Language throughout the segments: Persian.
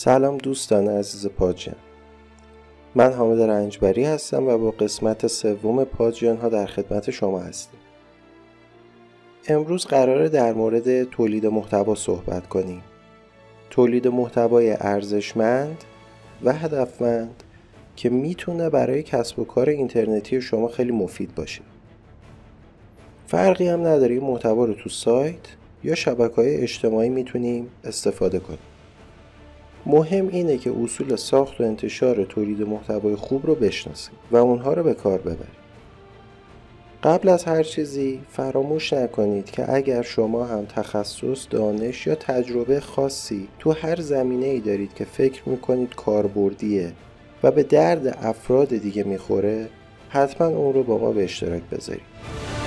سلام دوستان عزیز پاجیان من حامد رنجبری هستم و با قسمت سوم پاجیان ها در خدمت شما هستیم. امروز قراره در مورد تولید محتوا صحبت کنیم. تولید محتوای ارزشمند و هدفمند که می‌تونه برای کسب و کار اینترنتی شما خیلی مفید باشه. فرقی هم نداره محتوا رو تو سایت یا شبکه های اجتماعی می‌تونیم استفاده کنیم. مهم اینه که اصول ساخت و انتشار تولید محتوای خوب رو بشناسید و اونها رو به کار ببرید. قبل از هر چیزی فراموش نکنید که اگر شما هم تخصص، دانش یا تجربه خاصی تو هر زمینه ای دارید که فکر می‌کنید کاربردیه و به درد افراد دیگه می‌خوره حتما اون رو با ما به اشتراک بذارید.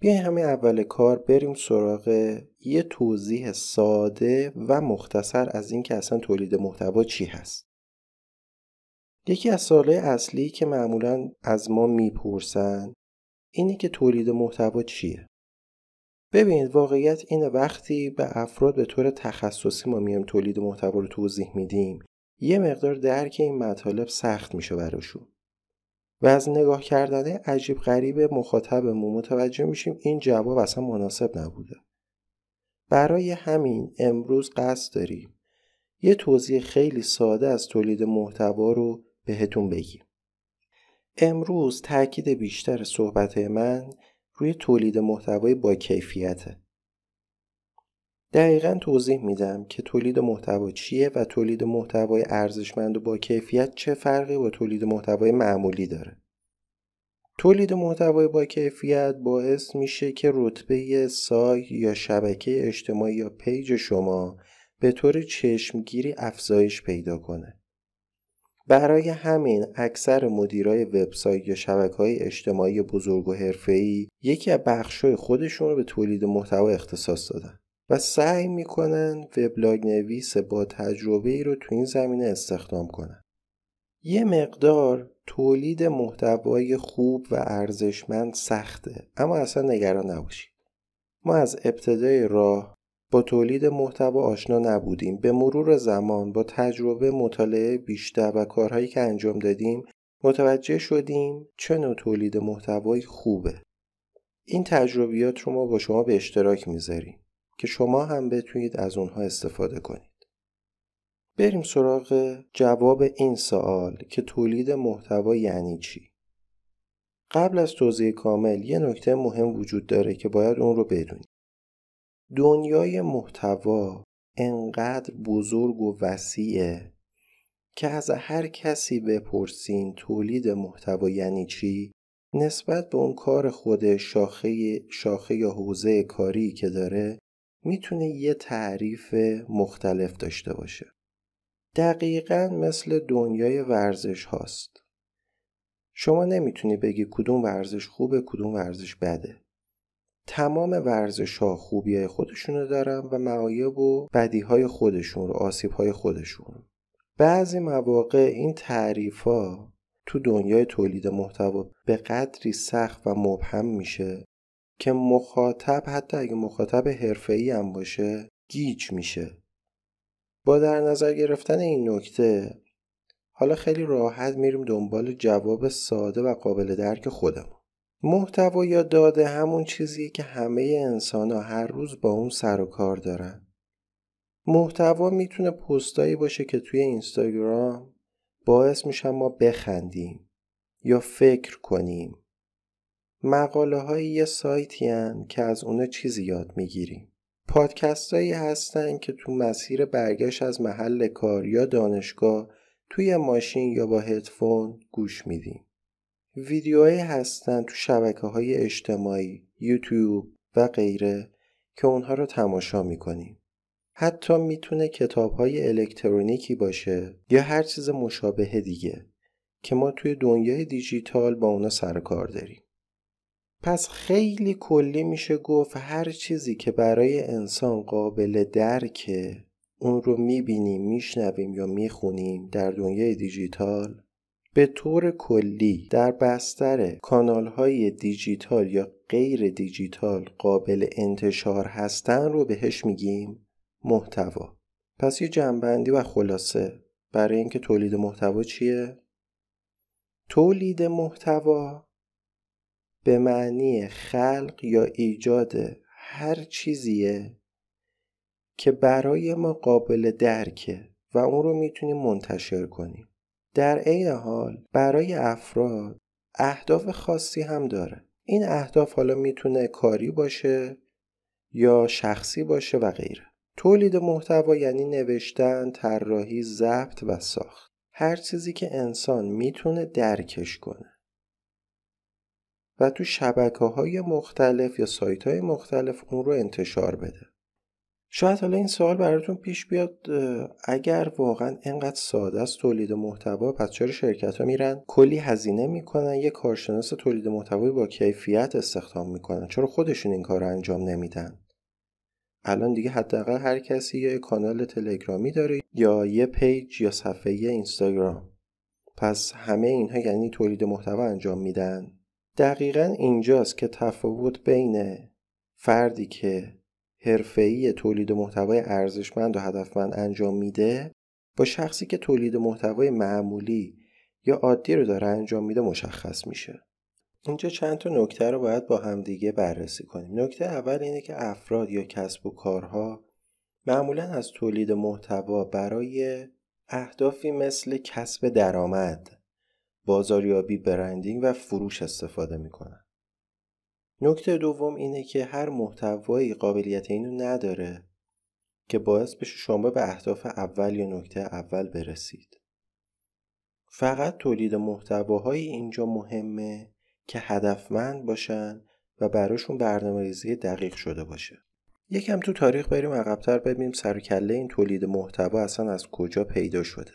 بیاین همین اول کار بریم سراغ یه توضیح ساده و مختصر از اینکه اصلا تولید محتوا چی هست. یکی از ساله اصلی که معمولا از ما می‌پرسن اینه که تولید محتوا چیه؟ ببینید واقعیت این وقتی به افراد به طور تخصصی ما میایم تولید محتوا رو توضیح میدیم یه مقدار درک این مطالب سخت میشه براشون. و از نگاه کردن عجیب غریب مخاطبمون متوجه میشیم این جواب اصلا مناسب نبوده. برای همین امروز قصد داریم یه توضیح خیلی ساده از تولید محتوا رو بهتون بگیم. امروز تاکید بیشتر صحبت من روی تولید محتوای با کیفیته. دقیقا توضیح میدم که تولید محتوا چیه و تولید محتوای ارزشمند و با کیفیت چه فرقی با تولید محتوای معمولی داره. تولید محتوای با کیفیت باعث میشه که رتبه سایت یا شبکه اجتماعی یا پیج شما به طور چشمگیری افزایش پیدا کنه. برای همین اکثر مدیرای وبسایت یا شبکه های اجتماعی بزرگ و حرفه‌ای یکی از بخش‌های خودشون رو به تولید محتوا اختصاص دادن. و سعی می‌کنن وبلاگ نویس با تجربه ای رو تو این زمینه استخدام کنن. یه مقدار تولید محتوای خوب و ارزشمند سخته اما اصلا نگران نباشید. ما از ابتدای راه با تولید محتوا آشنا نبودیم به مرور زمان با تجربه مطالعه بیشتر و کارهایی که انجام دادیم متوجه شدیم چه نوع تولید محتوایی خوبه این تجربیات رو ما با شما به اشتراک می‌ذاریم که شما هم بتونید از اونها استفاده کنید. بریم سراغ جواب این سوال که تولید محتوا یعنی چی؟ قبل از توضیح کامل یه نکته مهم وجود داره که باید اون رو بدونید. دنیای محتوا انقدر بزرگ و وسیعه که از هر کسی بپرسین تولید محتوا یعنی چی نسبت به اون کار خود شاخه, شاخه یا حوزه کاری که داره می‌تونه یه تعریف مختلف داشته باشه. دقیقا مثل دنیای ورزش هاست. شما نمی‌تونی بگی کدوم ورزش خوبه کدوم ورزش بده. تمام ورزش ها خوبی های خودشونو دارن و معایب و بدی های خودشون رو آسیب های خودشون بعضی مواقع این تعریف ها تو دنیای تولید محتوا به قدری سخت و مبهم میشه که مخاطب حتی اگه مخاطب حرفه‌ای هم باشه گیج میشه. با در نظر گرفتن این نکته حالا خیلی راحت میریم دنبال جواب ساده و قابل درک خودمون. محتوا یا داده همون چیزی که همه انسان ها هر روز با اون سر و کار دارن. محتوا می‌تونه پستایی باشه که توی اینستاگرام باعث میشن ما بخندیم یا فکر کنیم. مقاله های یه سایتی هن که از اونا چیزی یاد می‌گیریم. پادکست هایی هستن که تو مسیر برگشت از محل کار یا دانشگاه توی ماشین یا با هدفون گوش میدیم. ویدیوهایی هستن تو شبکه های اجتماعی، یوتیوب و غیره که اونها رو تماشا می‌کنیم. حتی می‌تونه کتاب های الکترونیکی باشه یا هر چیز مشابه دیگه که ما توی دنیای دیجیتال با اونا سر کار داریم. پس خیلی کلی میشه گفت هر چیزی که برای انسان قابل درکه اون رو می‌بینیم میشنویم یا می‌خونیم در دنیای دیجیتال به طور کلی در بستر کانال های دیجیتال یا غیر دیجیتال قابل انتشار هستن رو بهش میگیم محتوا پس یه جنبندی و خلاصه برای اینکه تولید محتوا چیه؟ تولید محتوا به معنی خلق یا ایجاد هر چیزیه که برای ما قابل درکه و اون رو می‌تونیم منتشر کنیم. در عین حال برای افراد اهداف خاصی هم داره. این اهداف حالا می‌تونه کاری باشه یا شخصی باشه و غیره. تولید محتوا یعنی نوشتن، طراحی، ضبط و ساخت. هر چیزی که انسان می‌تونه درکش کنه. و تو شبکه های مختلف یا سایت های مختلف اون رو انتشار بده. شاید حالا این سوال براتون پیش بیاد اگر واقعا انقدر ساده است تولید محتوا پس چرا شرکت ها میرن کلی هزینه می‌کنن؟ یه کارشناس تولید محتوای با کیفیت استخدام می‌کنن. چرا خودشون این کار رو انجام نمیدن؟ الان دیگه حداقل هر کسی یه کانال تلگرامی داره یا یه پیج یا صفحه اینستاگرام. پس همه اینها یعنی تولید محتوا انجام میدن؟ دقیقا اینجاست که تفاوت بین فردی که حرفه‌ای تولید محتوای ارزشمند و هدفمند انجام میده با شخصی که تولید محتوای معمولی یا عادی رو داره انجام میده مشخص میشه. اینجا چند تا نکته رو باید با همدیگه بررسی کنیم. نکته اول اینه که افراد یا کسب و کارها معمولا از تولید محتوا برای اهدافی مثل کسب درآمد بازاریابی برندینگ و فروش استفاده می‌کنن. نکته دوم اینه که هر محتوایی قابلیت اینو نداره که باعث بشه شما به اهداف اول یا نکته اول برسید. فقط تولید محتواهای اینجا مهمه که هدفمند باشن و براشون برنامه ریزی دقیق شده باشه. یکم تو تاریخ بریم عقبتر ببینیم سرکله این تولید محتوا اصلا از کجا پیدا شده.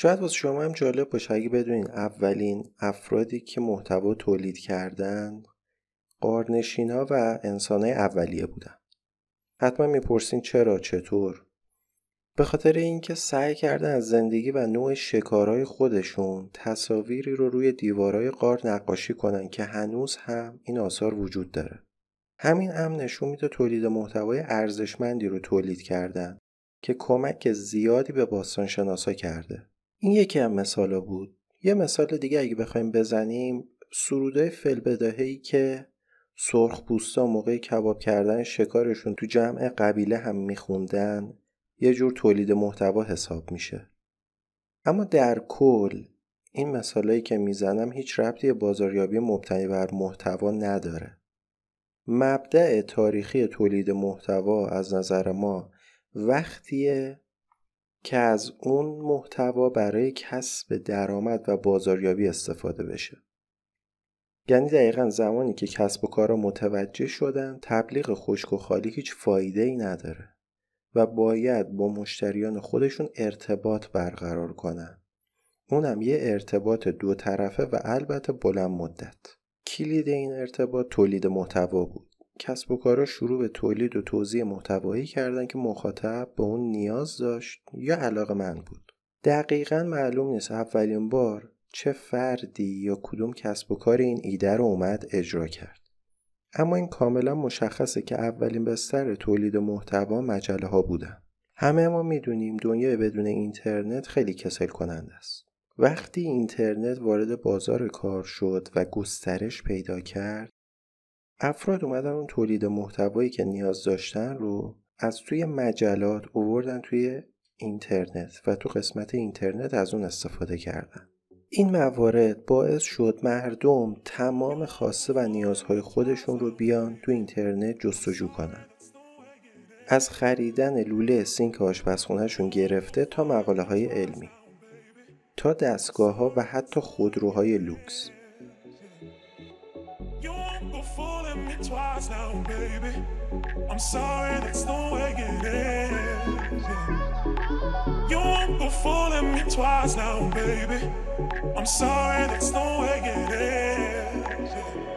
شاید واسه شما هم جالب باشه. اگه بدونین اولین افرادی که محتوا تولید کردن قارنشین ها و انسان های اولیه بودن. حتما می‌پرسین چرا چطور؟ به خاطر اینکه سعی کردن از زندگی و نوع شکارهای خودشون تصاویری رو روی دیوارهای قار نقاشی کنن که هنوز هم این آثار وجود داره. همین هم نشون میده تولید محتوای ارزشمندی رو تولید کردن که کمک زیادی به باستانشناسا کرده. این یکی هم مثالا بود. یه مثال دیگه اگه بخوایم بزنیم سروده فلبداهی که سرخ پوستا موقع کباب کردن شکارشون تو جمع قبیله هم میخوندن یه جور تولید محتوا حساب میشه. اما در کل این مثالایی که می‌زنم هیچ ربطی بازاریابی مبتنی بر محتوا نداره. مبدع تاریخی تولید محتوا از نظر ما وقتیه که از اون محتوا برای کسب درآمد و بازاریابی استفاده بشه. یعنی دقیقا زمانی که کسب و کارا متوجه شدن تبلیغ خشک و خالی هیچ فایده ای نداره و باید با مشتریان خودشون ارتباط برقرار کنن. اونم یه ارتباط دو طرفه و البته بلند مدت. کلید این ارتباط تولید محتوا بود. کسب و کارا شروع به تولید و توضیح محتوایی کردن که مخاطب به اون نیاز داشت یا علاقه من بود. دقیقا معلوم نیست اولین بار چه فردی یا کدوم کسب و کار این ایده رو اومد اجرا کرد. اما این کاملا مشخصه که اولین بستر تولید محتوا مجله ها بودن همه ما می‌دونیم دنیا بدون اینترنت خیلی کسل کننده است. وقتی اینترنت وارد بازار کار شد و گسترش پیدا کرد افراد اومدن اون تولید محتوایی که نیاز داشتن رو از توی مجلات اووردن توی اینترنت و تو قسمت اینترنت از اون استفاده کردن. این موارد باعث شد مردم تمام خواسته و نیازهای خودشون رو بیان تو اینترنت جستجو کنن. از خریدن لوله سینک آشپزخونهشون گرفته تا مقاله های علمی تا دستگاه ها و حتی خودروهای لوکس. Twice now, baby. I'm sorry, that's the way it is. You won't go fooling me twice now, baby. I'm sorry, that's the way it is.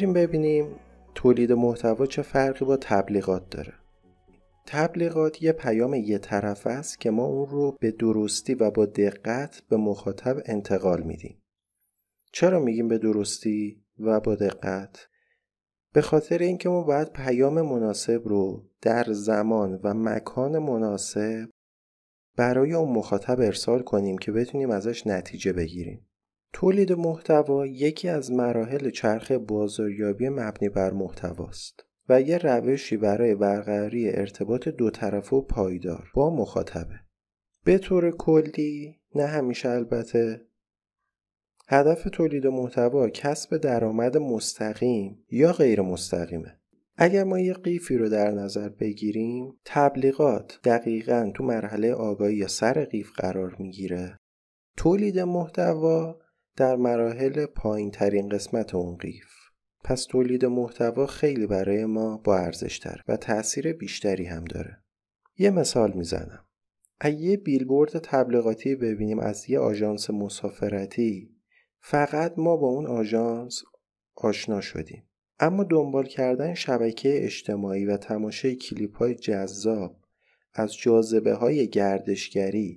بریم ببینیم تولید محتوا چه فرقی با تبلیغات داره. تبلیغات یه پیام یه طرف است که ما اون رو به درستی و با دقت به مخاطب انتقال میدیم. چرا میگیم به درستی و با دقت؟ به خاطر اینکه ما باید پیام مناسب رو در زمان و مکان مناسب برای اون مخاطب ارسال کنیم که بتونیم ازش نتیجه بگیریم. تولید محتوا یکی از مراحل چرخ بازاریابی مبنی بر محتواست و یه روشی برای برقراری ارتباط دو طرفه و پایدار با مخاطبه. به طور کلی نه همیشه البته هدف تولید محتوا کسب درآمد مستقیم یا غیر مستقیمه. اگر ما یه قیفی رو در نظر بگیریم تبلیغات دقیقا تو مرحله آگاهی یا سر قیف قرار می‌گیره تولید محتوا در مراحل پایین ترین قسمت اون قیف. پس تولید محتوا خیلی برای ما با ارزش تر و تاثیر بیشتری هم داره. یه مثال می‌زنم. یه بیلبورد تبلیغاتی ببینیم از یه آژانس مسافرتی فقط ما با اون آژانس آشنا شدیم. اما دنبال کردن شبکه اجتماعی و تماشای کلیپ های جذاب از جاذبه های گردشگری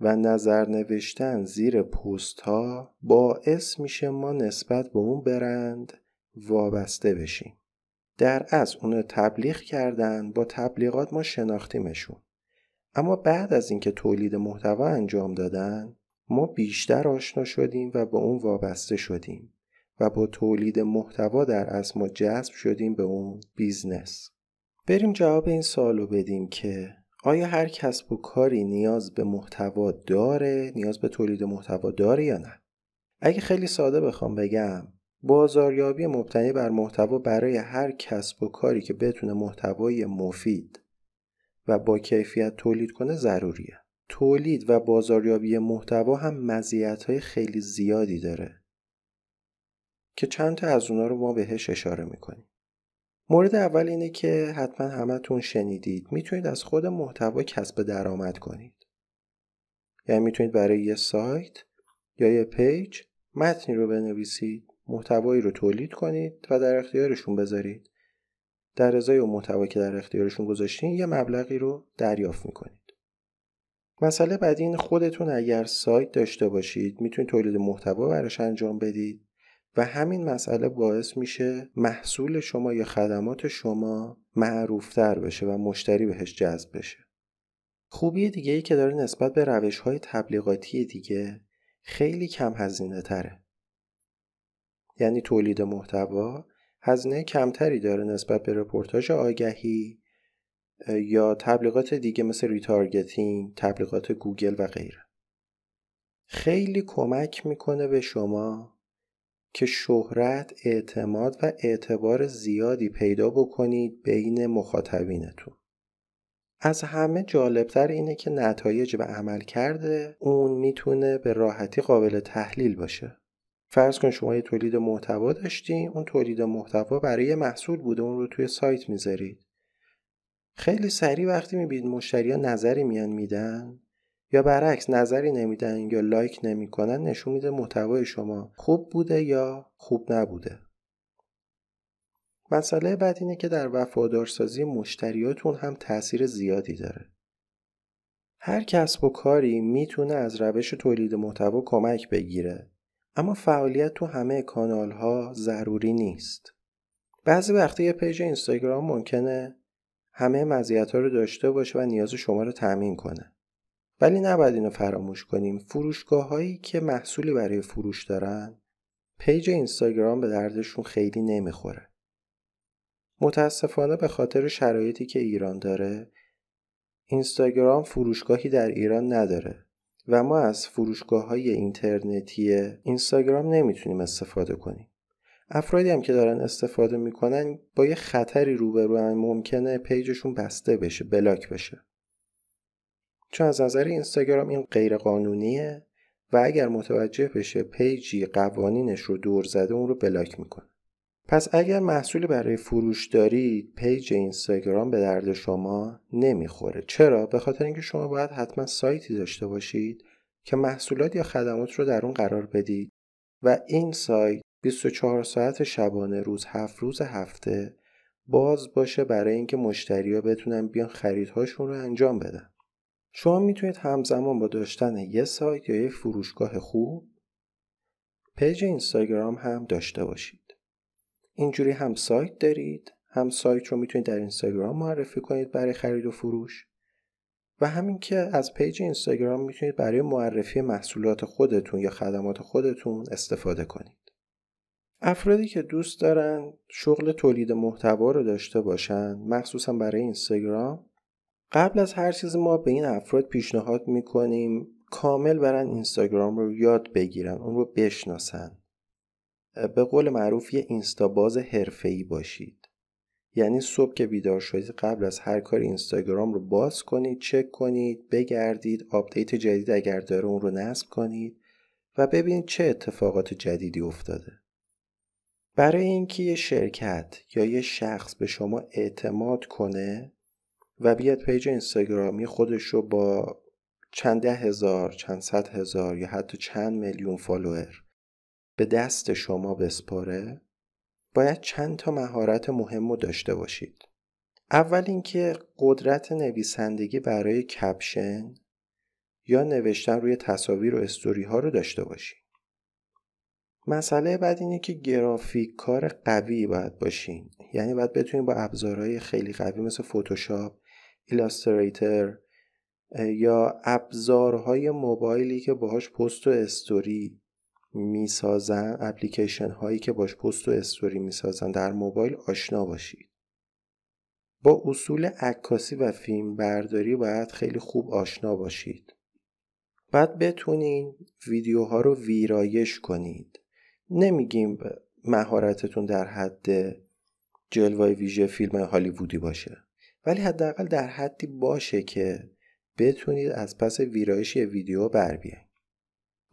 و نظر نوشتن زیر پست ها باعث میشه ما نسبت به اون برند وابسته بشیم. در اصل اونو تبلیغ کردن با تبلیغات ما شناختیمشون. اما بعد از اینکه تولید محتوا انجام دادن ما بیشتر آشنا شدیم و به اون وابسته شدیم و با تولید محتوا در اصل ما جذب شدیم به اون business. بریم جواب این سوالو بدیم که آیا هر کسب و کاری نیاز به محتوا داره نیاز به تولید محتوا داره یا نه؟ اگه خیلی ساده بخوام بگم بازاریابی مبتنی بر محتوا برای هر کسب و کاری که بتونه محتوای مفید و با کیفیت تولید کنه ضروریه. تولید و بازاریابی محتوا هم مزیت‌های خیلی زیادی داره که چند تا از اونا رو ما بهش اشاره می‌کنیم. مورد اول اینه که حتما همتون شنیدید. می‌تونید از خود محتوا کسب درآمد کنید. یعنی می‌تونید برای یه سایت یا یه پیج متنی رو بنویسید محتوایی رو تولید کنید و در اختیارشون بذارید. در ازای اون محتوا که در اختیارشون گذاشتین یه مبلغی رو دریافت می‌کنید. مسئله بعدی این خودتون اگر سایت داشته باشید می‌تونید تولید محتوا براش انجام بدید. و همین مسئله باعث میشه محصول شما یا خدمات شما معروفتر بشه و مشتری بهش جذب بشه خوبی دیگه ای که داره نسبت به روش های تبلیغاتی دیگه خیلی کم هزینه تره یعنی تولید محتوا هزینه کمتری داره نسبت به رپورتاژ آگهی یا تبلیغات دیگه مثل retargeting، تبلیغات گوگل و غیره. خیلی کمک می‌کنه به شما که شهرت، اعتماد و اعتبار زیادی پیدا بکنید بین مخاطبینتون. از همه جالبتر اینه که نتایج و عمل کرده اون می‌تونه به راحتی قابل تحلیل باشه. فرض کن شما یه تولید محتوا داشتین اون تولید محتوا برای محصول بوده اون رو توی سایت می‌ذارید خیلی سریع وقتی می‌بینید مشتری ها نظری میان میدن یا برعکس نظری نمیدن یا لایک نمی‌کنن نشون میده محتوای شما خوب بوده یا خوب نبوده. مسئله بعد اینه که در وفادارسازی مشتریاتون هم تاثیر زیادی داره. هر کسب و کاری می‌تونه از روش تولید محتوا کمک بگیره اما فعالیت تو همه کانال ها ضروری نیست. بعضی وقتی یه پیج اینستاگرام ممکنه همه مزیت ها رو داشته باشه و نیاز شما رو تأمین کنه. ولی نباید اینو فراموش کنیم. فروشگاه هایی که محصولی برای فروش دارن پیج اینستاگرام به دردشون خیلی نمی‌خوره. متاسفانه به خاطر شرایطی که ایران داره اینستاگرام فروشگاهی در ایران نداره و ما از فروشگاه های اینترنتی اینستاگرام نمی‌تونیم استفاده کنیم. افرادی هم که دارن استفاده می‌کنن با یه خطری روبرو ممکنه پیجشون بسته بشه بلاک بشه. چون از نظر اینستاگرام این غیر قانونیه و اگر متوجه بشه پیجی قوانینش رو دور زده اون رو بلاک می‌کنه. پس اگر محصولی برای فروش دارید پیج اینستاگرام به درد شما نمی‌خوره. چرا؟ به خاطر اینکه شما باید حتما سایتی داشته باشید که محصولات یا خدمات رو در اون قرار بدید و این سایت 24 ساعت شبانه روز هفت روز هفته باز باشه برای اینکه مشتریا بتونن بیان خریدهاشون رو انجام بدن. شما می‌تونید همزمان با داشتن یه سایت یا یک فروشگاه خوب پیج اینستاگرام هم داشته باشید. اینجوری هم سایت دارید هم سایت رو می‌تونید در اینستاگرام معرفی کنید برای خرید و فروش و همین که از پیج اینستاگرام می‌تونید برای معرفی محصولات خودتون یا خدمات خودتون استفاده کنید. افرادی که دوست دارن شغل تولید محتوا رو داشته باشن مخصوصا برای اینستاگرام قبل از هر چیز ما به این افراد پیشنهاد می‌کنیم کامل برن اینستاگرام رو یاد بگیرن اون رو بشناسن. به قول معروف یه اینستا باز حرفه‌ای باشید. یعنی صبح که بیدار شدید قبل از هر کار اینستاگرام رو باز کنید چک کنید بگردید آپدیت جدید اگر داره اون رو نصب کنید و ببینید چه اتفاقات جدیدی افتاده. برای اینکه یه شرکت یا یه شخص به شما اعتماد کنه و بیاد پیج اینستاگرامی خودش رو با چند ده هزار چند صد هزار یا حتی چند میلیون فالوور به دست شما بسپاره باید چند تا مهارت مهم رو داشته باشید. اول اینکه قدرت نویسندگی برای کپشن یا نوشتن روی تصاویر و استوری ها رو داشته باشید. مسئله بعد اینه که گرافیک کار قوی باید باشین. یعنی باید بتونید با ابزارهای خیلی قوی مثل فتوشاپ ایلاستریتر یا ابزارهای موبایلی که باهاش پست و استوری می‌سازن اپلیکیشن هایی که باش پست و استوری می‌سازن در موبایل آشنا باشید. با اصول عکاسی و فیلم برداری باید خیلی خوب آشنا باشید. بعد بتونین ویدیوها رو ویرایش کنید. نمیگیم مهارتتون در حد جلوه ویژه فیلم هالیوودی باشه ولی حداقل در حدی باشه که بتونید از پس ویرایش ویدیو بر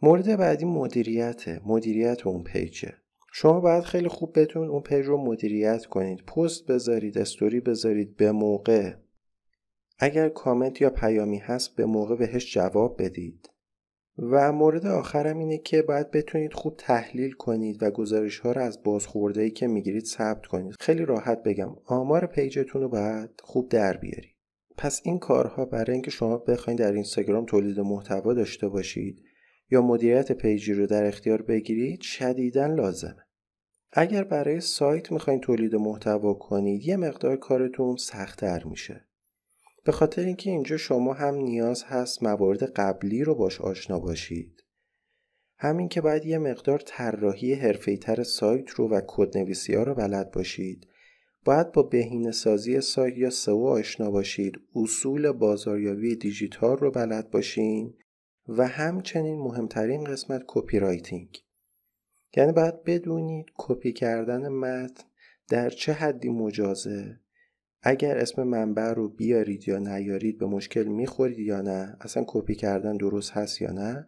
مورد بعدی مدیریت مدیریت اون پیجه. شما باید خیلی خوب بتونید اون پیج رو مدیریت کنید. پست بذارید استوری بذارید به موقع اگر کامنت یا پیامی هست به موقع بهش جواب بدید. و مورد آخرم اینه که باید بتونید خوب تحلیل کنید و گزارش ها رو از بازخوردهایی که می‌گیرید ثبت کنید. خیلی راحت بگم آمار پیجتون رو باید خوب در بیارید. پس این کارها برای اینکه شما بخواید در اینستاگرام تولید محتوا داشته باشید یا مدیریت پیجی رو در اختیار بگیرید شدیدا لازمه. اگر برای سایت می‌خواین تولید محتوا کنید یه مقدار کارتون سختتر میشه. به خاطر اینکه اینجا شما هم نیاز هست موارد قبلی رو باش آشنا باشید. همین که باید یه مقدار طراحی حرفه‌ای‌تر سایت رو و کدنویسی ها رو بلد باشید. باید با بهینه سازی سایت یا سئو آشنا باشید. اصول بازاریابی دیجیتال رو بلد باشین و همچنین مهمترین قسمت copywriting یعنی باید بدونید کپی کردن متن در چه حدی مجازه. اگر اسم منبع رو بیارید یا نیارید به مشکل می‌خورید یا نه اصلا کپی کردن درست هست یا نه؟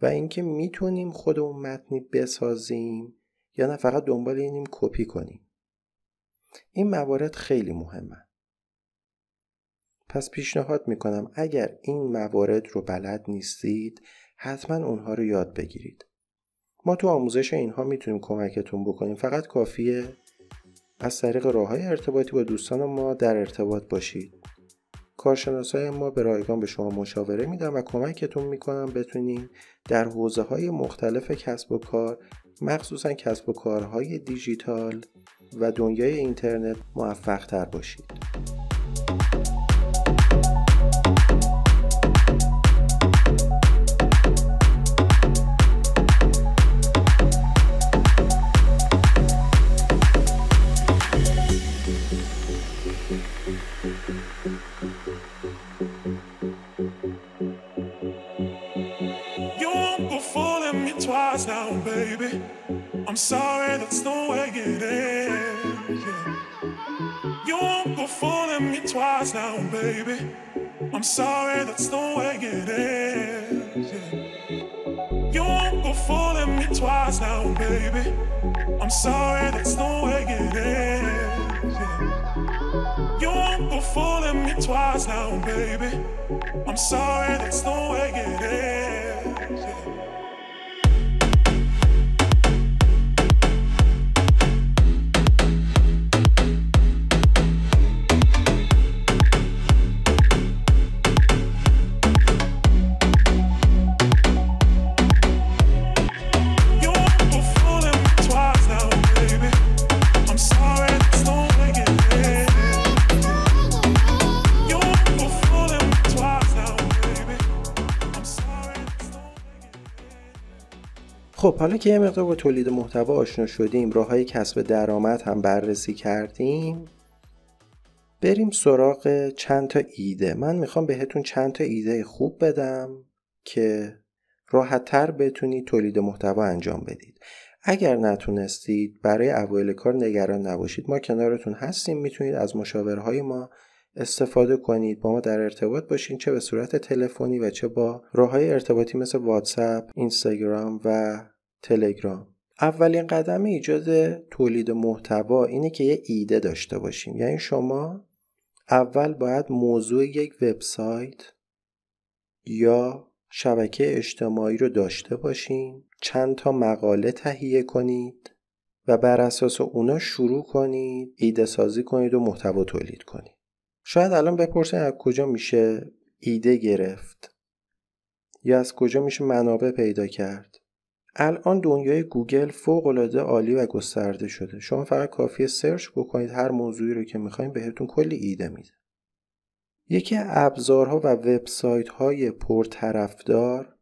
و اینکه می‌تونیم خودمون متنی بسازیم یا نه فقط دنبال اینیم کپی کنیم. این موارد خیلی مهمه. پس پیشنهاد می‌کنم اگر این موارد رو بلد نیستید حتما اونها رو یاد بگیرید. ما تو آموزش اینها می‌تونیم کمکتون بکنیم. فقط کافیه از طریق راه های ارتباطی با دوستان ما در ارتباط باشید. کارشناسای ما به رایگان به شما مشاوره میدن و کمکتون می‌کنن بتونین در حوزه های مختلف کسب و کار مخصوصا کسب و کارهای دیجیتال و دنیای اینترنت موفق تر باشید. Twice now, baby. I'm sorry, that's the way it is. Yeah. You won't go fooling me twice now, baby. I'm sorry, that's the way it is. Yeah. You won't go fooling me twice now, baby. I'm sorry, that's the way it is. خب حالا که یه مقدار با تولید محتوا آشنا شدیم راه های کسب درآمد هم بررسی کردیم بریم سراغ چند تا ایده. من می‌خوام بهتون چند تا ایده خوب بدم که راحتتر بتونید تولید محتوا انجام بدید. اگر نتونستید برای اوایل کار نگران نباشید. ما کنارتون هستیم می‌تونید از مشاورهای ما استفاده کنید. با ما در ارتباط باشین چه به صورت تلفنی و چه با راه های ارتباطی مثل واتساپ، اینستاگرام و تلگرام. اولین قدم ایجاد تولید محتوا اینه که یه ایده داشته باشیم. یعنی شما اول باید موضوع یک وبسایت یا شبکه اجتماعی رو داشته باشین چند تا مقاله تهیه کنید و بر اساس اونا شروع کنید ایده سازی کنید و محتوا تولید کنید. شاید الان بپرسید از کجا میشه ایده گرفت یا از کجا میشه منابع پیدا کرد. الان دنیای گوگل فوق العاده عالی و گسترده شده. شما فقط کافیه search بکنید هر موضوعی رو که می‌خواین بهتون کلی ایده میده. یکی ابزارها و وبسایت های پرطرفدار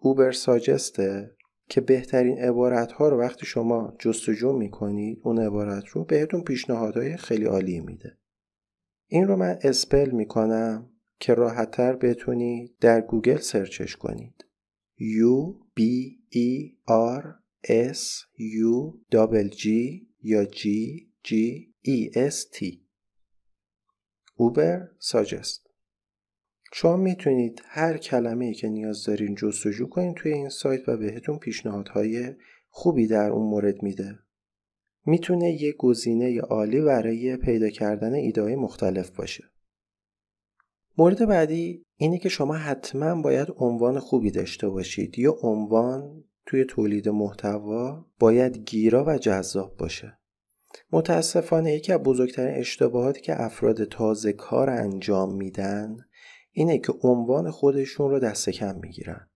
Ubersuggest ه که بهترین عبارت ها رو وقتی شما جستجو می‌کنید اون عبارت رو بهتون پیشنهادهای خیلی عالی میده. این رو من اسپل می‌کنم که راحتتر بتونید در گوگل سرچش کنید. U B E R S U G یا G G E S T. اوبر ساجست شما می‌تونید هر کلمه ای که نیاز دارین جستجو کنید توی این سایت و بهتون پیشنهادهای خوبی در اون مورد میده. می‌تونه یه گزینه عالی برای پیدا کردن ایده مختلف باشه. مورد بعدی اینه که شما حتما باید عنوان خوبی داشته باشید یا عنوان توی تولید محتوا باید گیرا و جذاب باشه. متاسفانه یکی از بزرگترین اشتباهاتی که افراد تازه کار انجام میدن اینه که عنوان خودشون رو دست کم می‌گیرن.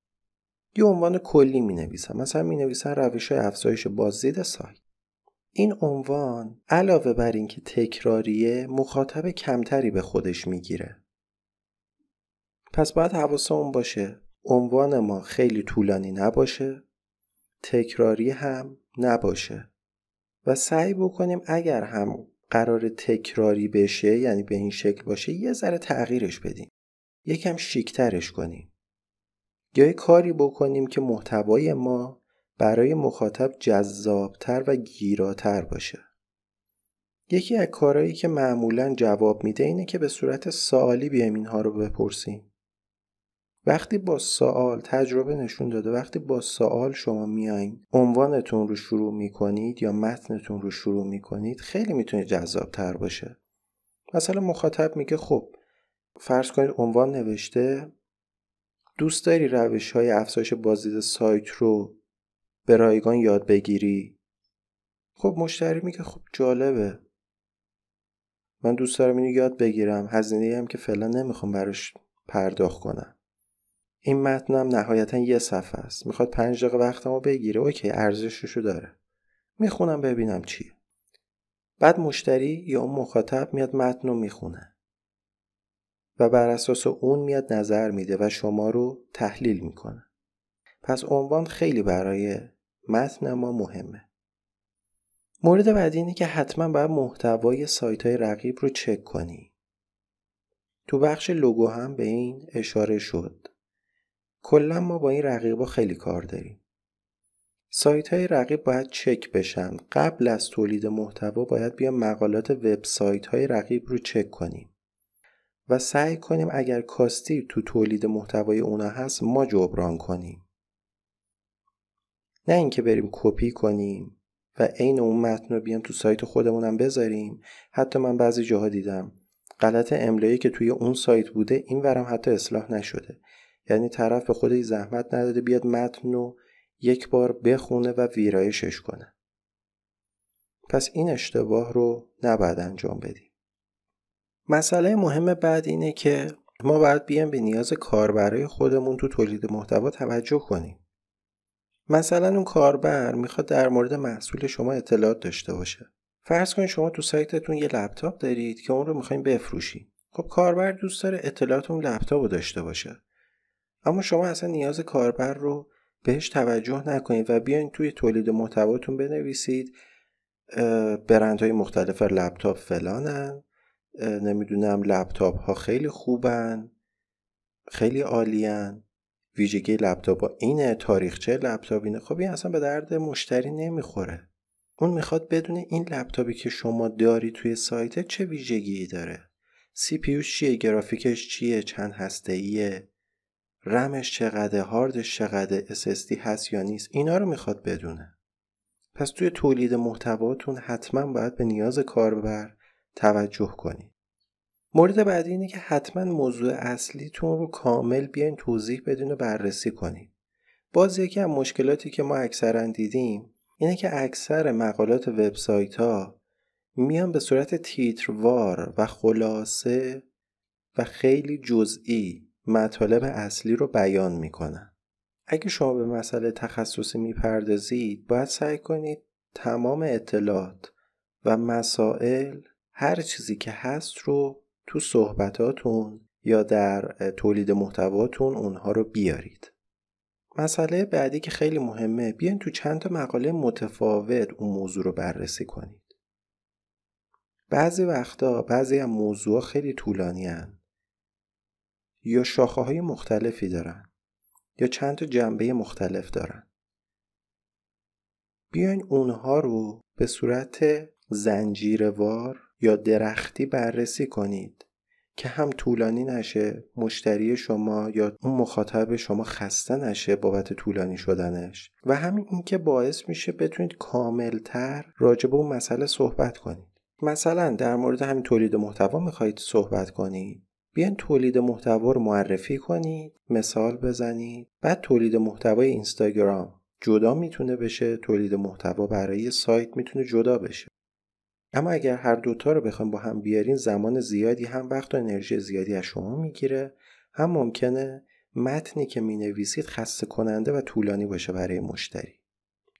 یه عنوان کلی می نویسن مثلا می نویسن روش های افزایش بازدید سایت این عنوان علاوه بر اینکه تکراریه مخاطب کمتری به خودش می‌گیره پس باید حواسمون باشه. عنوان ما خیلی طولانی نباشه. تکراری هم نباشه. و سعی بکنیم اگر هم قرار تکراری بشه یعنی به این شکل باشه یه ذره تغییرش بدیم. یکم شیکترش کنیم. یا یه کاری بکنیم که محتوای ما برای مخاطب جذابتر و گیراتر باشه. یکی از کارهایی که معمولا جواب میده اینه که به صورت سوالی بیایم اینها رو بپرسیم. وقتی با سوال تجربه نشون داده وقتی با سوال شما میایین عنوانتون رو شروع می‌کنید یا متنتون رو شروع می‌کنید خیلی می‌تونه جذاب تر باشه. مثلا مخاطب میگه خب فرض کنید عنوان نوشته دوست داری روش های افزایش بازدید سایت رو به رایگان یاد بگیری؟ خب مشتری میگه خب جالبه. من دوست دارم اینو یاد بگیرم. هزینه هم که فعلا نمی‌خوام براش پرداخت کنم. این متنم نهایتا یه صفحه است. می‌خواد پنج دقیقه وقتمو بگیره. اوکی ارزششو داره. می‌خونم ببینم چیه بعد مشتری یا اون مخاطب میاد متن رو می‌خونه. و بر اساس اون میاد نظر میده و شما رو تحلیل می‌کنه. پس عنوان خیلی برای متن ما مهمه. مورد بعدی اینه که حتما باید محتوای سایت های رقیب رو چک کنی. تو بخش لوگو هم به این اشاره شد. کلا ما با این رقیبا خیلی کار داریم. سایت های رقیب باید چک بشن. قبل از تولید محتوا باید بیا مقالات وبسایت های رقیب رو چک کنیم. و سعی کنیم اگر کاستی تو تولید محتوای اونا هست ما جبران کنیم. نه اینکه بریم کپی کنیم و عین اون متن رو بیام تو سایت خودمونم بذاریم. حتی من بعضی جاها دیدم غلط املایی که توی اون سایت بوده این ورم حتی اصلاح نشده. یعنی طرف به خودش زحمت نداده بیاد متن رو یک بار بخونه و ویرایشش کنه. پس این اشتباه رو نباید انجام بدیم. مسئله مهم بعد اینه که ما باید بیایم به نیاز کاربرای خودمون تو تولید محتوا توجه کنیم. مثلا اون کاربر می‌خواد در مورد محصول شما اطلاعات داشته باشه. فرض کنید شما تو سایتتون یه لپتاپ دارید که اون رو می‌خواین بفروشید خب کاربر دوست داره اطلاعات اون لپتاپ رو داشته باشه. اما شما اصلا نیاز کاربر رو بهش توجه نکنید و بیاین توی تولید محتواتون بنویسید برندهای مختلف لپتاپ فلانن نمی‌دونم لپتاپ ها خیلی خوبن خیلی عالیان ویژگی لپتاپ اینه تاریخچه لپتاپ اینه. خب این اصلا به درد مشتری نمی‌خوره. اون می‌خواد بدونه این لپتاپی که شما داری توی سایت چه ویژگی داره؟ سی پیوش چیه؟ گرافیکش چیه؟ چند هسته ایه رمش چقدر هاردش چقدر SSD هست یا نیست اینا رو می‌خواد بدونه. پس توی تولید محتواتون حتما باید به نیاز کاربر توجه کنید. مورد بعدی اینه که حتما موضوع اصلیتون رو کامل بیاین توضیح بدین و بررسی کنید. باز یکی از مشکلاتی که ما اکثرا دیدیم اینه که اکثر مقالات وبسایت ها میان به صورت تیتروار و خلاصه و خیلی جزئی مطالب اصلی رو بیان می‌کنن. اگه شما به مسئله تخصصی می‌پردازید باید سعی کنید تمام اطلاعات و مسائل هر چیزی که هست رو تو صحبتاتون یا در تولید محتواتون اونها رو بیارید. مسئله بعدی که خیلی مهمه بیاین تو چند تا مقاله متفاوت اون موضوع رو بررسی کنید. بعضی وقتا بعضی از موضوع خیلی طولانی هن. یا شاخه های مختلفی دارن یا چند تا جنبه مختلف دارن. بیاین اونها رو به صورت زنجیروار یا درختی بررسی کنید که هم طولانی نشه مشتری شما یا اون مخاطب شما خسته نشه بابت طولانی شدنش. و همین اینکه باعث میشه بتونید کاملتر راجع به اون مسئله صحبت کنید. مثلا در مورد همین تولید محتوا می‌خواهید صحبت کنید. بیاین تولید محتوا رو معرفی کنید مثال بزنید. بعد تولید محتوای اینستاگرام جدا می‌تونه بشه تولید محتوا برای سایت می‌تونه جدا بشه. اما اگر هر دوتا رو بخوایم با هم بیارین زمان زیادی هم وقت و انرژی زیادی از شما می‌گیره. هم ممکنه متنی که می نویسید خسته کننده و طولانی باشه برای مشتری.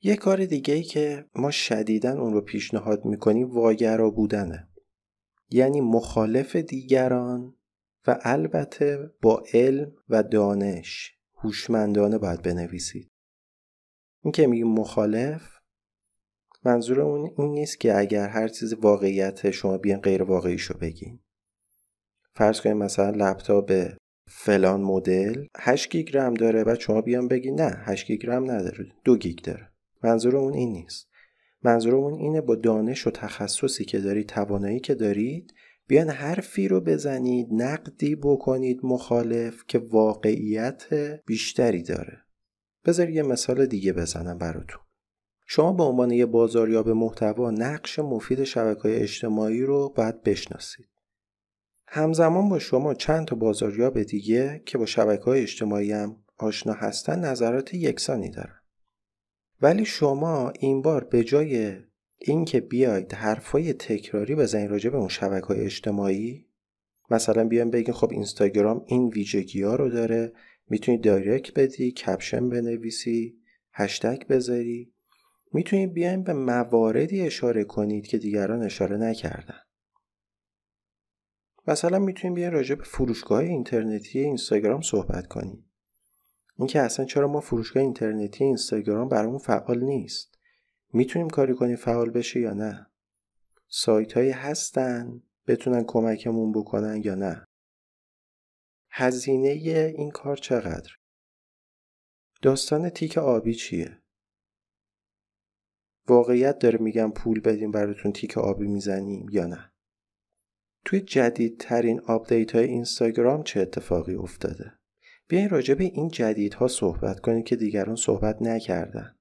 یه کار دیگه ای که ما شدیدا اون رو پیشنهاد می‌کنیم واگرا بودنه. یعنی مخالف دیگران و البته با علم و دانش هوشمندانه باید بنویسید. این که میگیم مخالف منظور اون این نیست که اگر هر چیز واقعیت شما بیاین غیر واقعیشو بگین. فرض کنید مثلا لپتاپ فلان مدل 8 گیگ رم داره بعد شما بیاین بگین نه 8 گیگ رم نداره 2 گیگ داره. منظور اون این نیست. منظور اون اینه با دانش و تخصصی که دارید توانایی که دارید بیان حرفی رو بزنید نقدی بکنید مخالف که واقعیت بیشتری داره. بذار یه مثال دیگه بزنم براتون. شما به عنوان یه بازاریاب محتوا نقش مفید شبکه اجتماعی رو باید بشناسید. همزمان با شما چند تا بازاریاب دیگه که با شبکه های اجتماعی هم آشنا هستن نظرات یکسانی دارن. ولی شما این بار به جای اینکه بیاید حرفای تکراری بزنید راجع به اون شبکه های اجتماعی. مثلا بیایم بگین خب اینستاگرام این ویژگی ها رو داره می‌تونی دایرکت بدی کپشن بنویسی هشتگ بذاری. می‌تونید بیایم به مواردی اشاره کنید که دیگران اشاره نکردن. مثلا می‌تونیم بیایم راجع به فروشگاه اینترنتی اینستاگرام صحبت کنیم. اینکه اصلا چرا ما فروشگاه اینترنتی اینستاگرام برامون فعال نیست؟ می‌تونیم کاری کنیم فعال بشه یا نه؟ سایت هایی هستن بتونن کمکمون بکنن یا نه؟ هزینه این کار چقدر؟ داستان تیک آبی چیه؟ واقعیت داره میگم پول بدیم براتون تیک آبی می‌زنیم یا نه؟ توی جدیدترین آپدیت های اینستاگرام چه اتفاقی افتاده؟ بیاین راجع به این جدیدها صحبت کنید که دیگران صحبت نکردن.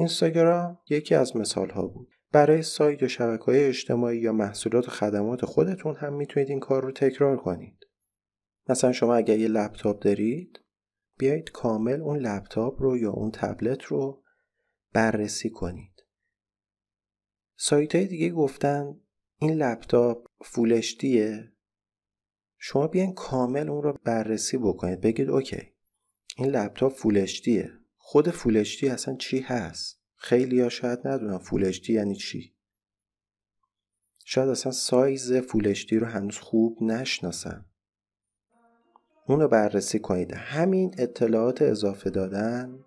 اینستاگرام یکی از مثال ها بود. برای سایت یا شبکه های اجتماعی یا محصولات و خدمات خودتون هم می‌تونید این کار رو تکرار کنید. مثلا شما اگر یه لپتاپ دارید بیایید کامل اون لپتاپ رو یا اون تبلت رو بررسی کنید. سایت های دیگه گفتن این لپتاپ فولشتیه شما بیاین کامل اون رو بررسی بکنید. بگید اوکی این لپتاپ فولشتیه خود فولشتی اصلا چی هست؟ خیلی ها شاید ندونم فولشتی یعنی چی. شاید اصلا سایز فولشتی رو هنوز خوب نشناسن. اون رو بررسی کنید. همین اطلاعات اضافه دادن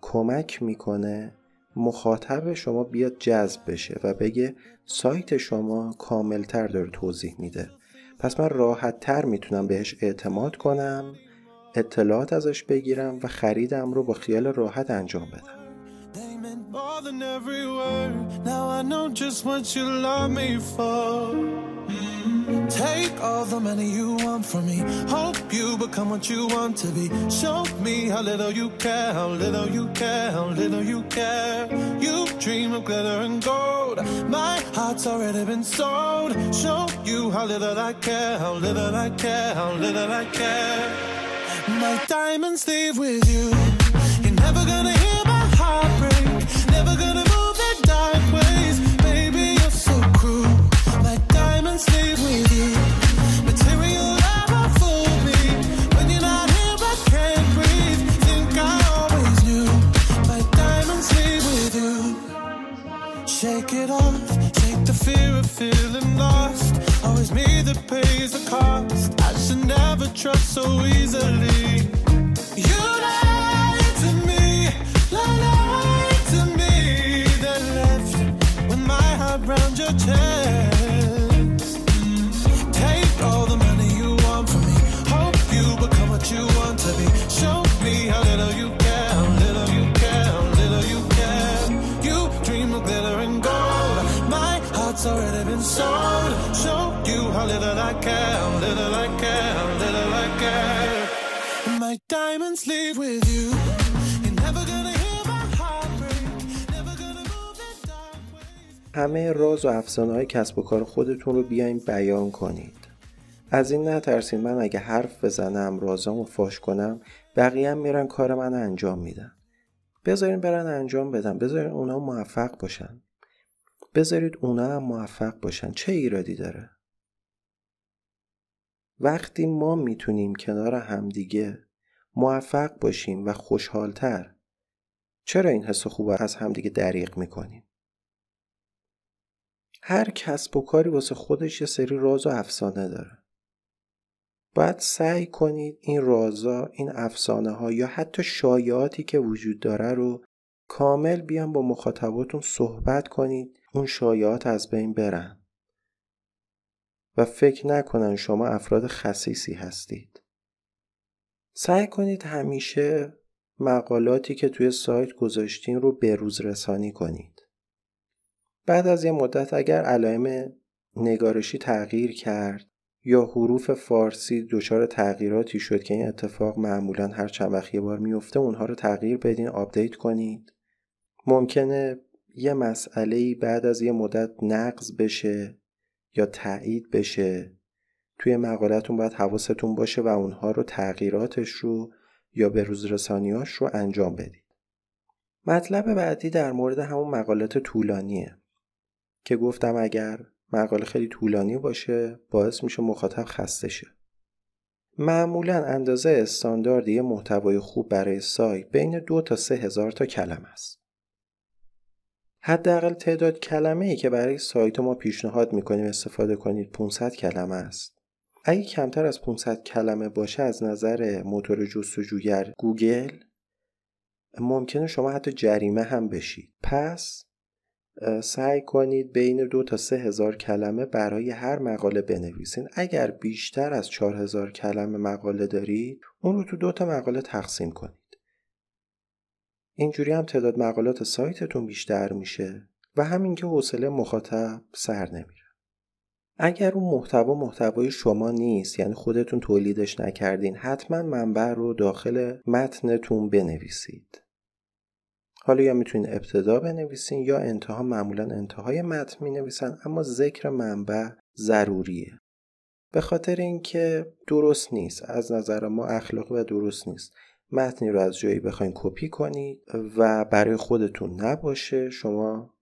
کمک می‌کنه مخاطب شما بیاد جذب بشه و بگه سایت شما کاملتر داره توضیح میده. پس من راحت تر می‌تونم بهش اعتماد کنم. اطلاعات ازش بگیرم و خریدم رو با خیال راحت انجام بدم Take all the money you want from me. Hope you become what you want to be. Show me how little you care, how little you care, how little you care. You dream of glitter and gold. My heart's already been sold. Show you how little I care, how little I care, how little I care. My diamonds leave with you. You're never gonna hear my heart break. Never gonna move in dark ways. Baby, you're so cruel. My diamonds leave trust so easily. You lied to me, lied to me. Then left with my heart round your chest. همه راز و افسانه های کسب و کار خودتون رو بیاین بیان کنید. از این نترسین من اگه حرف بزنم رازامو فاش کنم بقیه هم میرن کار من انجام میدن. بذارین برن انجام بدن. بذارین اونا موفق باشن. بذارید اونا هم موفق باشن. چه ایرادی داره؟ وقتی ما می‌تونیم کنار همدیگه موفق باشیم و خوشحالتر چرا این حس خوب از همدیگه دریغ می‌کنیم؟ هر کسب و کاری واسه خودش یه سری راز و افسانه داره. باید سعی کنید این رازا، این افسانه ها یا حتی شایعاتی که وجود داره رو کامل بیان با مخاطباتون صحبت کنید اون شایعات از بین برن. و فکر نکنن شما افراد خصیصی هستید. سعی کنید همیشه مقالاتی که توی سایت گذاشتین رو بروز رسانی کنید. بعد از یه مدت اگر علائم نگارشی تغییر کرد یا حروف فارسی دچار تغییراتی شد که این اتفاق معمولا هر چند وقت یه بار میفته اونها رو تغییر بدین آپدیت کنید ممکنه یه مسئله بعد از یه مدت نقض بشه یا تایید بشه توی مقالتون باید حواستون باشه و اونها رو تغییراتش رو یا به روز رو انجام بدید. مطلب بعدی در مورد همون مقالات طولانیه که گفتم اگر مقاله خیلی طولانی باشه باعث میشه مخاطب خسته شه. معمولا اندازه استاندارد یه محتوای خوب برای سایت بین دو تا سه هزار تا کلمه است. حداقل تعداد کلمه ای که برای سایت ما پیشنهاد می‌کنیم استفاده کنید 500 کلمه است. اگه کمتر از 500 کلمه باشه از نظر موتور جستجوگر گوگل ممکنه شما حتی جریمه هم بشید. پس سعی کنید بین دو تا سه هزار کلمه برای هر مقاله بنویسین. اگر بیشتر از چهار هزار کلمه مقاله دارید اون رو تو دو تا مقاله تقسیم کنید. اینجوری هم تعداد مقالات سایتتون بیشتر میشه و همین که حوصله مخاطب سر نمیره. اگر اون محتوا محتوای شما نیست یعنی خودتون تولیدش نکردین حتما منبع رو داخل متنتون بنویسید. حالا یا می‌تونید ابتدا بنویسین یا انتها معمولا انتهای متن می نویسن اما ذکر منبع ضروریه. به خاطر اینکه درست نیست از نظر ما اخلاقی و درست نیست. متنی رو از جایی بخواین کپی کنید و برای خودتون نباشه شما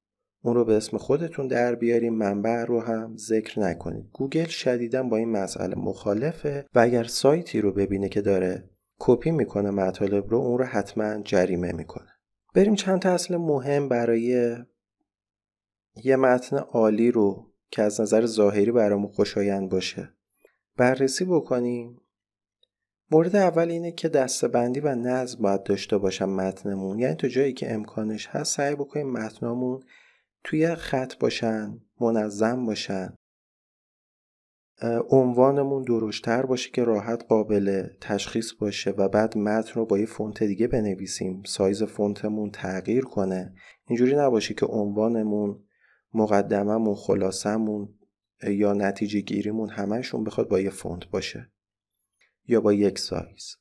اون رو به اسم خودتون در بیاریم منبع رو هم ذکر نکنید. گوگل شدیدا با این مسئله مخالفه و اگر سایتی رو ببینه که داره کپی می‌کنه مطالب رو اون رو حتما جریمه می‌کنه. بریم چند تا اصل مهم برای یه متن عالی رو که از نظر ظاهری برامون خوشایند باشه بررسی بکنیم. مورد اول اینه که دستبندی و نظم باید داشته باشم متنمون. یعنی تا جایی که امکانش هست سعی بکنیم متنامون توی خط باشن منظم باشن. عنوانمون درشتر باشه که راحت قابل تشخیص باشه و بعد متن رو با یه فونت دیگه بنویسیم. سایز فونتمون تغییر کنه. اینجوری نباشه که عنوانمون مقدممون خلاصمون یا نتیجه گیریمون همه‌شون بخواد با یه فونت باشه. یا با یک سایز.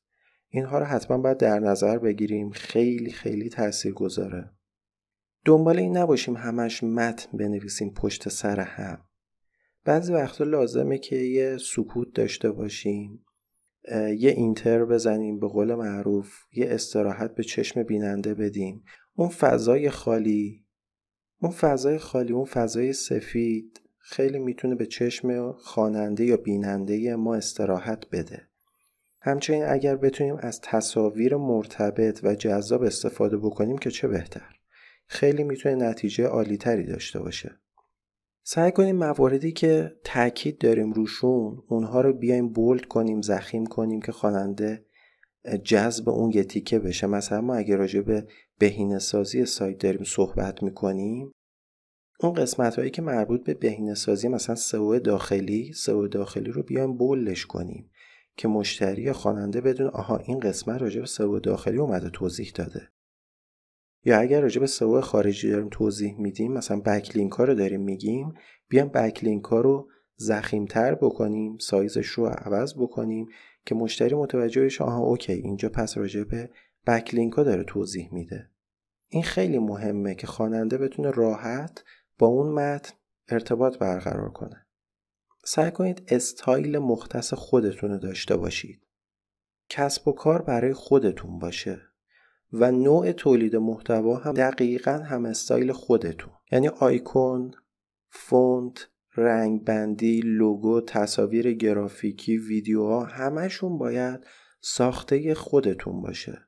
اینها رو حتما باید در نظر بگیریم. خیلی خیلی تأثیر گذاره دنبال این نباشیم همش متن بنویسیم پشت سر هم. بعضی وقتا لازمه که یه سکوت داشته باشیم یه اینتر بزنیم به قول معروف یه استراحت به چشم بیننده بدیم. اون فضای خالی اون فضای خالی اون فضای سفید خیلی می‌تونه به چشم خواننده یا بیننده ما استراحت بده. همچنین اگر بتونیم از تصاویر مرتبط و جذاب استفاده بکنیم که چه بهتر؟ خیلی می‌تونه نتیجه عالیتری داشته باشه. سعی کنیم مواردی که تاکید داریم روشون اونها رو بیایم بولد کنیم زخیم کنیم که خواننده جذب اون یه تیکه بشه. مثلا ما اگه راجع به بهینه سازی سایت داریم صحبت می‌کنیم اون قسمت هایی که مربوط به بهینه سازی مثلا سئو داخلی سئو داخلی رو بیایم بولش کنیم که مشتری خواننده بدون آها این قسمت راجع به سئو داخلی اومده توضیح داده. یا اگر راجع به سئو خارجی داریم توضیح میدیم مثلا backlink ها رو داریم میگیم بیام backlink ها رو ضخیم‌تر بکنیم سایزش رو عوض بکنیم که مشتری متوجه بشه آها okay اینجا پس راجع به backlink ها داره توضیح میده. این خیلی مهمه که خواننده بتونه راحت با اون متن ارتباط برقرار کنه. سعی کنید استایل مختص خودتون داشته باشید. کسب و کار برای خودتون باشه. و نوع تولید محتوا هم دقیقا هم استایل خودتون. یعنی آیکون فونت رنگ بندی لوگو تصاویر گرافیکی ویدیوها همشون باید ساخته خودتون باشه.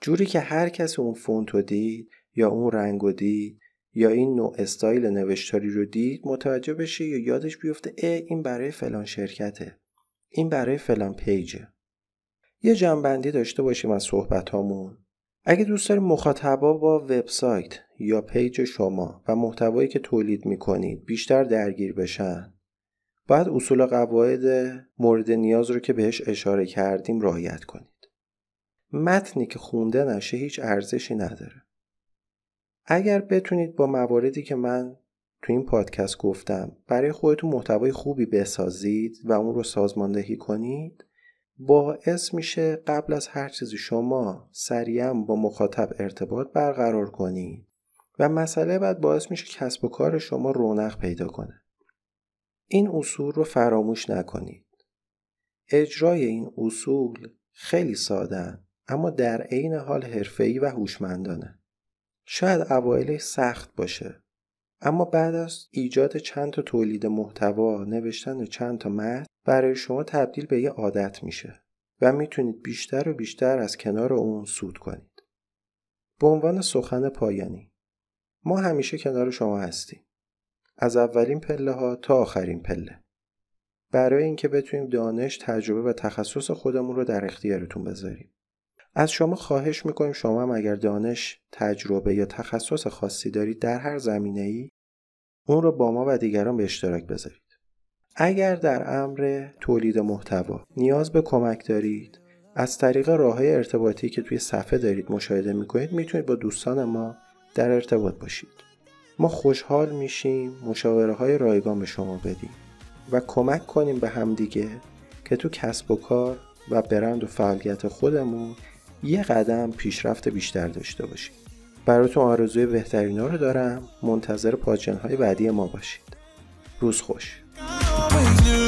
جوری که هر کسی اون فونت رو دید یا اون رنگ رو دید یا این نوع استایل نوشتاری رو دید متوجه بشه یا یادش بیفته ای این برای فلان شرکته. این برای فلان پیجه. یه جنبندی داشته باشیم از صحبت هامون اگه دوست دارید مخاطبا با وبسایت یا پیج شما و محتوایی که تولید می‌کنید بیشتر درگیر بشن باید اصول و قواعد مورد نیاز رو که بهش اشاره کردیم رعایت کنید. متنی که خونده نشه هیچ ارزشی نداره. اگر بتونید با مواردی که من تو این پادکست گفتم برای خودتون محتوای خوبی بسازید و اون رو سازماندهی کنید باعث میشه قبل از هر چیزی شما سریعا با مخاطب ارتباط برقرار کنید و مسئله بعد باعث میشه کسب و کار شما رونق پیدا کنه. این اصول رو فراموش نکنید. اجرای این اصول خیلی ساده اما در عین حال حرفه‌ای و هوشمندانه. شاید اوایلش سخت باشه اما بعد از ایجاد چند تا تولید محتوا نوشتن چند تا متن برای شما تبدیل به یه عادت میشه و می‌تونید بیشتر و بیشتر از کنار اون سود کنید. به عنوان سخن پایانی ما همیشه کنار شما هستیم. از اولین پله ها تا آخرین پله. برای اینکه بتونیم دانش تجربه و تخصص خودمون رو در اختیارتون بذاریم. از شما خواهش می‌کنیم شما هم اگر دانش تجربه یا تخصص خاصی دارید در هر زمینه ای اون رو با ما و دیگران به اشتراک بذارید. اگر در امر تولید محتوا نیاز به کمک دارید از طریق راه های ارتباطی که توی صفحه دارید مشاهده می‌کنید می‌تونید با دوستان ما در ارتباط باشید. ما خوشحال میشیم مشاوره های رایگان به شما بدیم و کمک کنیم به همدیگه که تو کسب و کار و برند و فعالیت خودمون یه قدم پیشرفت بیشتر داشته باشیم. براتون آرزوی بهترین رو دارم. منتظر پاجن های بعدی ما باشید. روز خوش. always you